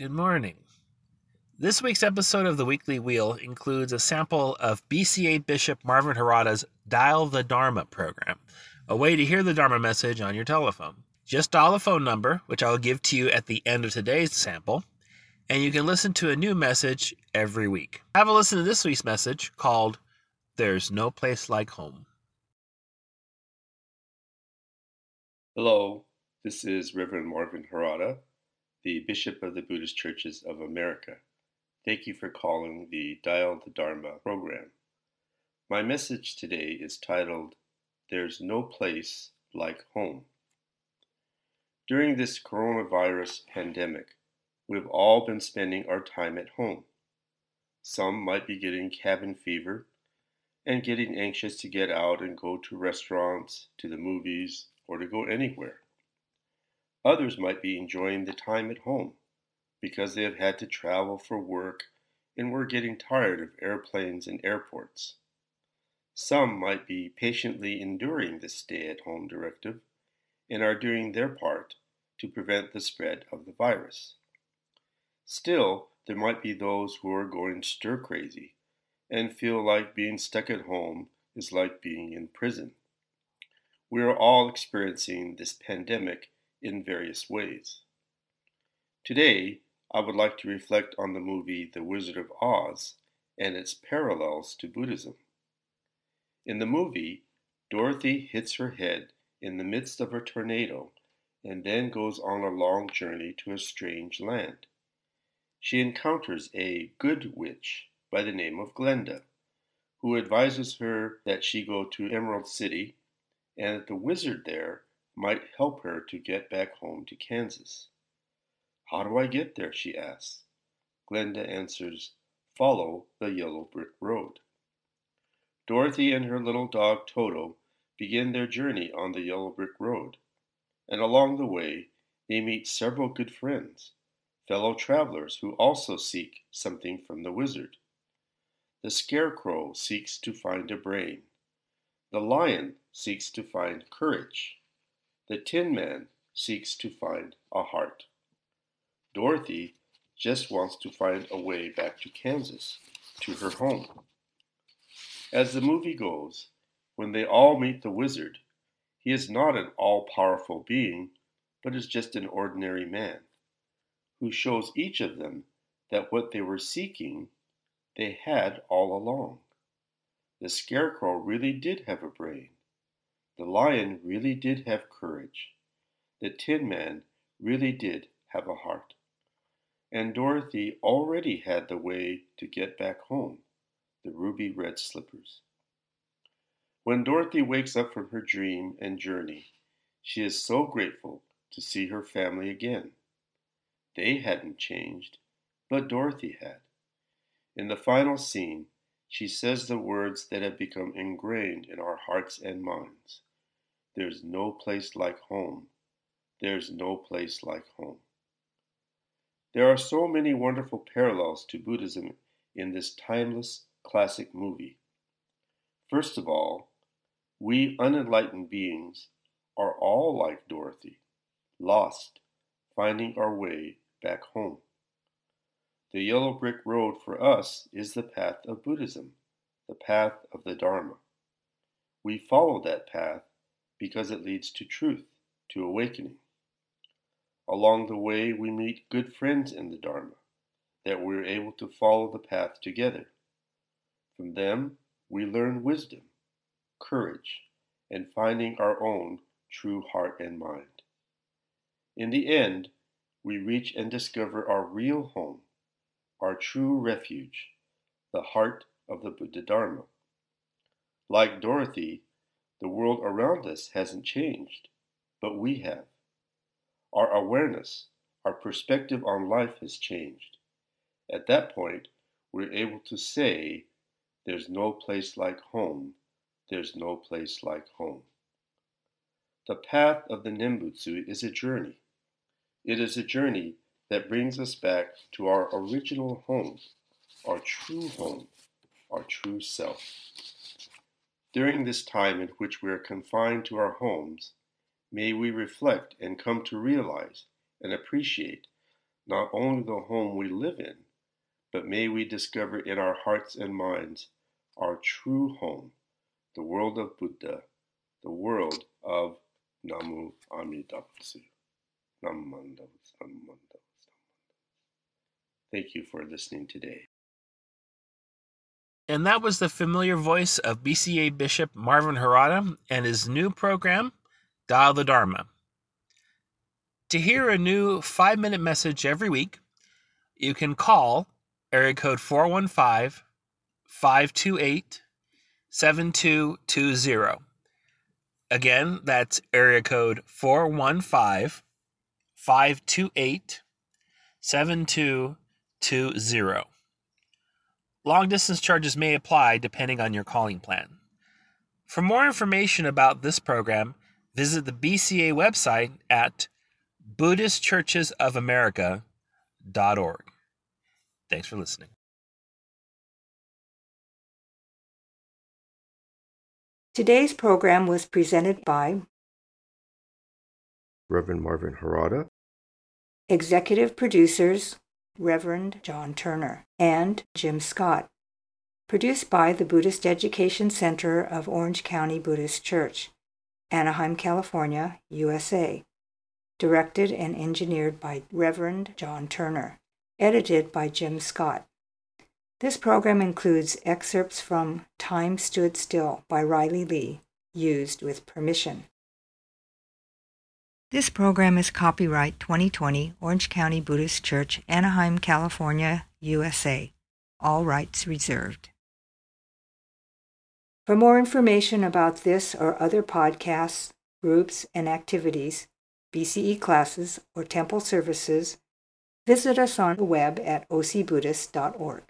Good morning. This week's episode of the Weekly Wheel includes a sample of BCA Bishop Marvin Harada's Dial the Dharma program, a way to hear the Dharma message on your telephone. Just dial the phone number, which I'll give to you at the end of today's sample, and you can listen to a new message every week. Have a listen to this week's message called There's No Place Like Home. Hello, this is Reverend Marvin Harada, the Bishop of the Buddhist Churches of America. Thank you for calling the Dial the Dharma program. My message today is titled, There's No Place Like Home. During this coronavirus pandemic, we've all been spending our time at home. Some might be getting cabin fever and getting anxious to get out and go to restaurants, to the movies, or to go anywhere. Others might be enjoying the time at home because they have had to travel for work and were getting tired of airplanes and airports. Some might be patiently enduring the stay at home directive and are doing their part to prevent the spread of the virus. Still, there might be those who are going stir crazy and feel like being stuck at home is like being in prison. We are all experiencing this pandemic in various ways. Today, I would like to reflect on the movie The Wizard of Oz and its parallels to Buddhism. In the movie, Dorothy hits her head in the midst of a tornado and then goes on a long journey to a strange land. She encounters a good witch by the name of Glenda, who advises her that she go to Emerald City and that the wizard there might help her to get back home to Kansas. How do I get there? she asks. Glenda answers, Follow the yellow brick road. Dorothy and her little dog Toto begin their journey on the yellow brick road, and along the way they meet several good friends, fellow travelers who also seek something from the wizard. The scarecrow seeks to find a brain. The lion seeks to find courage. The tin man seeks to find a heart. Dorothy just wants to find a way back to Kansas, to her home. As the movie goes, when they all meet the wizard, he is not an all powerful being, but is just an ordinary man, who shows each of them that what they were seeking they had all along. The scarecrow really did have a brain. The lion really did have courage. The tin man really did have a heart and Dorothy already had the way to get back home the ruby red slippers. When Dorothy wakes up from her dream and journey, she is so grateful to see her family again. They hadn't changed, but Dorothy had. In the final scene, she says the words that have become ingrained in our hearts and minds There's no place like home. There's no place like home. There are so many wonderful parallels to Buddhism in this timeless classic movie. First of all, we unenlightened beings are all like Dorothy, lost, finding our way back home. The yellow brick road for us is the path of Buddhism, the path of the Dharma. We follow that path because it leads to truth, to awakening. Along the way, we meet good friends in the Dharma, that we're able to follow the path together. From them, we learn wisdom, courage, and finding our own true heart and mind. In the end, we reach and discover our real home, our true refuge, the heart of the Buddha Dharma. Like Dorothy, the world around us hasn't changed, but we have. Our awareness, our perspective on life has changed. At that point, we're able to say, There's no place like home. There's no place like home. The path of the Nembutsu is a journey. It is a journey that brings us back to our original home, our true home, our true self. During this time in which we are confined to our homes, may we reflect and come to realize and appreciate not only the home we live in, but may we discover in our hearts and minds our true home, the world of Buddha, the world of Namu Amida Butsu. Namanda Namanda Thank you for listening today. And that was the familiar voice of BCA Bishop Marvin Harada and his new program, Dial the Dharma. To hear a new five minute message every week, you can call area code 415 528 7220. Again, that's area code 415 528 7220. Long distance charges may apply depending on your calling plan. For more information about this program, visit the BCA website at BuddhistChurchesOfAmerica.org. Thanks for listening. Today's program was presented by Reverend Marvin Harada, executive producers Reverend John Turner and Jim Scott. Produced by the Buddhist Education Center of Orange County Buddhist Church, Anaheim, California, USA. Directed and engineered by Reverend John Turner. Edited by Jim Scott. This program includes excerpts from Time Stood Still by Riley Lee, used with permission. This program is copyright 2020 Orange County Buddhist Church, Anaheim, California, USA. All rights reserved. For more information about this or other podcasts, groups, and activities, BCE classes, or temple services, visit us on the web at ocbuddhist.org.